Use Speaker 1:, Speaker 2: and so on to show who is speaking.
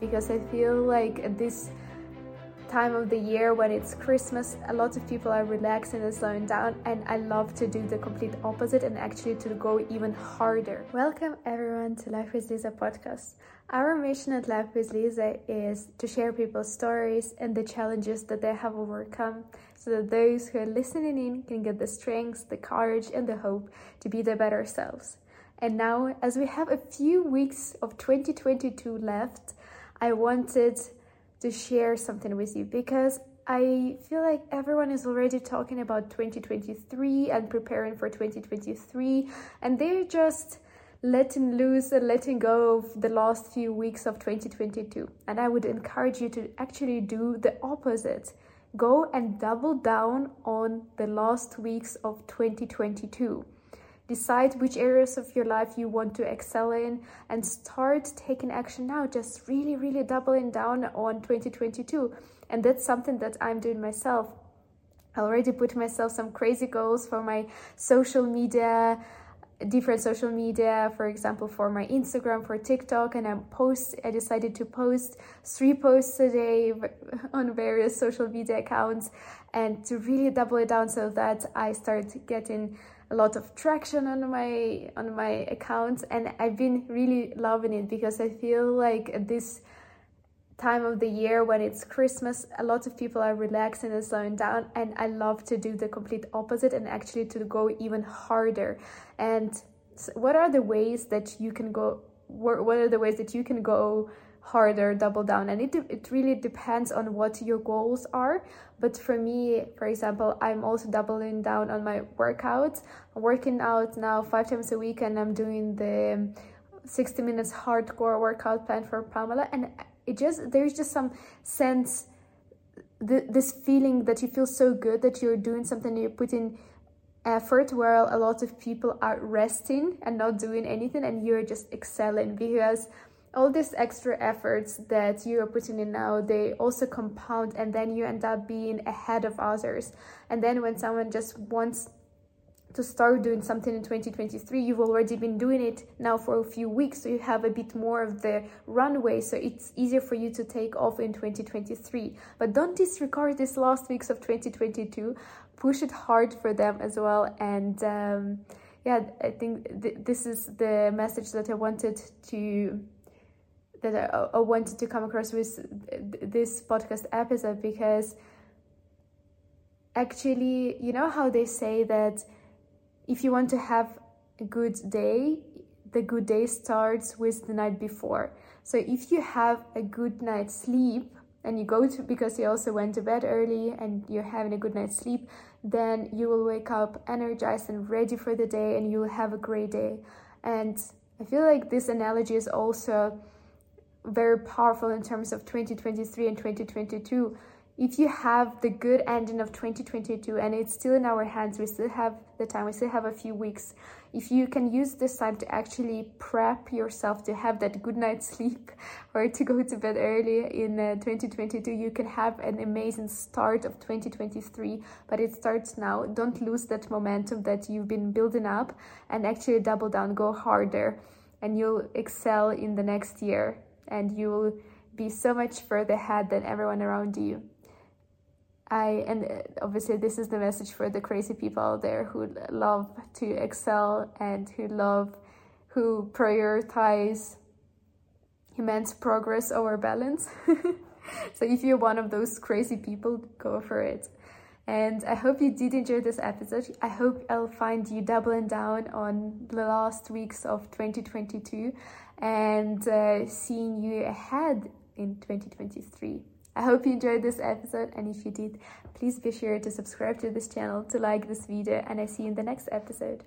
Speaker 1: because I feel like at this time of the year when it's Christmas, a lot of people are relaxing and slowing down, and I love to do the complete opposite and actually to go even harder. Welcome everyone to Life with Liza podcast. Our mission at Life with Liza is to share people's stories and the challenges that they have overcome so that those who are listening in can get the strength, the courage, and the hope to be their better selves. And now, as we have a few weeks of 2022 left, I wanted to share something with you because I feel like everyone is already talking about 2023 and preparing for 2023, and they're just letting loose and letting go of the last few weeks of 2022. And I would encourage you to actually do the opposite. Go and double down on the last weeks of 2022 decide which areas of your life you want to excel in and start taking action now. Just really really doubling down on 2022 and that's something that i'm doing myself. I already put myself some crazy goals for my social media different social media for example for my instagram for tiktok and i post i decided to post three posts a day on various social media accounts and to really double it down so that i start getting a lot of traction on my on my accounts and I've been really loving it because I feel like this time of the year when it's Christmas, a lot of people are relaxing and slowing down, and I love to do the complete opposite and actually to go even harder. And what are the ways that you can go? What are the ways that you can go harder, double down? And it it really depends on what your goals are. But for me, for example, I'm also doubling down on my workouts. I'm working out now five times a week, and I'm doing the 60 minutes hardcore workout plan for Pamela. And it just there's just some sense, th- this feeling that you feel so good that you're doing something, you're putting effort while a lot of people are resting and not doing anything and you're just excelling because all these extra efforts that you are putting in now they also compound and then you end up being ahead of others. And then when someone just wants to start doing something in 2023 you've already been doing it now for a few weeks so you have a bit more of the runway so it's easier for you to take off in 2023 but don't disregard these last weeks of 2022 push it hard for them as well and um, yeah i think th- this is the message that i wanted to that I, I wanted to come across with this podcast episode because actually, you know how they say that if you want to have a good day, the good day starts with the night before. So if you have a good night's sleep and you go to because you also went to bed early and you're having a good night's sleep, then you will wake up energized and ready for the day and you will have a great day. And I feel like this analogy is also very powerful in terms of 2023 and 2022 if you have the good ending of 2022 and it's still in our hands we still have the time we still have a few weeks if you can use this time to actually prep yourself to have that good night's sleep or to go to bed early in uh, 2022 you can have an amazing start of 2023 but it starts now don't lose that momentum that you've been building up and actually double down go harder and you'll excel in the next year and you will be so much further ahead than everyone around you. I and uh, obviously this is the message for the crazy people out there who love to excel and who love who prioritize immense progress over balance. so if you're one of those crazy people, go for it. And I hope you did enjoy this episode. I hope I'll find you doubling down on the last weeks of 2022 and uh, seeing you ahead in 2023. I hope you enjoyed this episode, and if you did, please be sure to subscribe to this channel, to like this video, and I see you in the next episode.